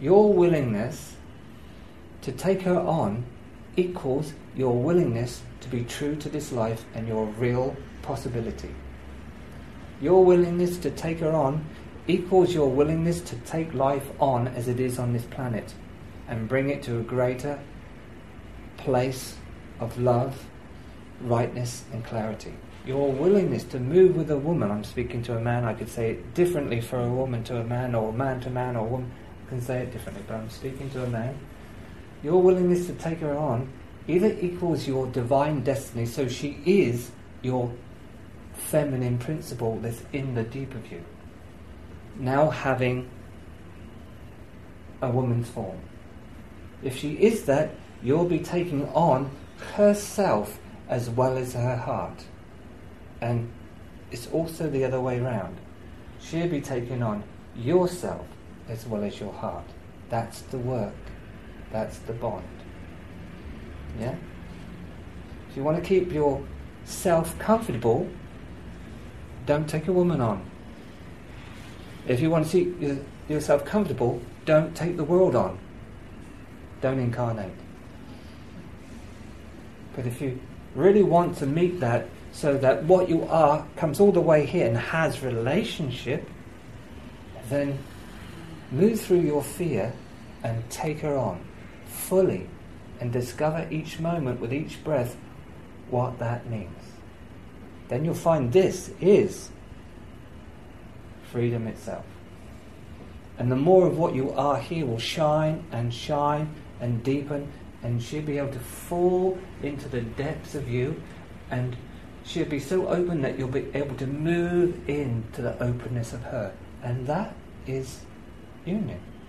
your willingness to take her on equals your willingness to be true to this life and your real possibility. Your willingness to take her on equals your willingness to take life on as it is on this planet and bring it to a greater place of love, rightness, and clarity. Your willingness to move with a woman, I'm speaking to a man, I could say it differently for a woman to a man, or man to man, or woman, can say it differently, but I'm speaking to a man. Your willingness to take her on either equals your divine destiny, so she is your feminine principle that's in the deep of you, now having a woman's form. If she is that, you'll be taking on herself as well as her heart. And it's also the other way round. She'll be taking on yourself as well as your heart. That's the work. That's the bond. Yeah? If you want to keep yourself comfortable, don't take a woman on. If you want to keep yourself comfortable, don't take the world on. Don't incarnate. But if you really want to meet that so that what you are comes all the way here and has relationship, then move through your fear and take her on fully and discover each moment with each breath what that means. Then you'll find this is freedom itself. And the more of what you are here will shine and shine and deepen, and she'll be able to fall into the depths of you, and she'll be so open that you'll be able to move into the openness of her. And that is unit.